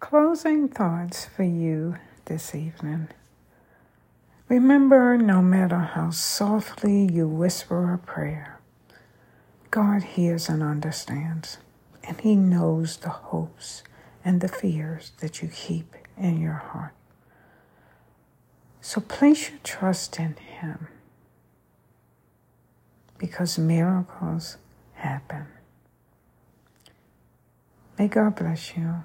Closing thoughts for you this evening. Remember, no matter how softly you whisper a prayer, God hears and understands, and He knows the hopes and the fears that you keep in your heart. So place your trust in Him because miracles happen. May God bless you.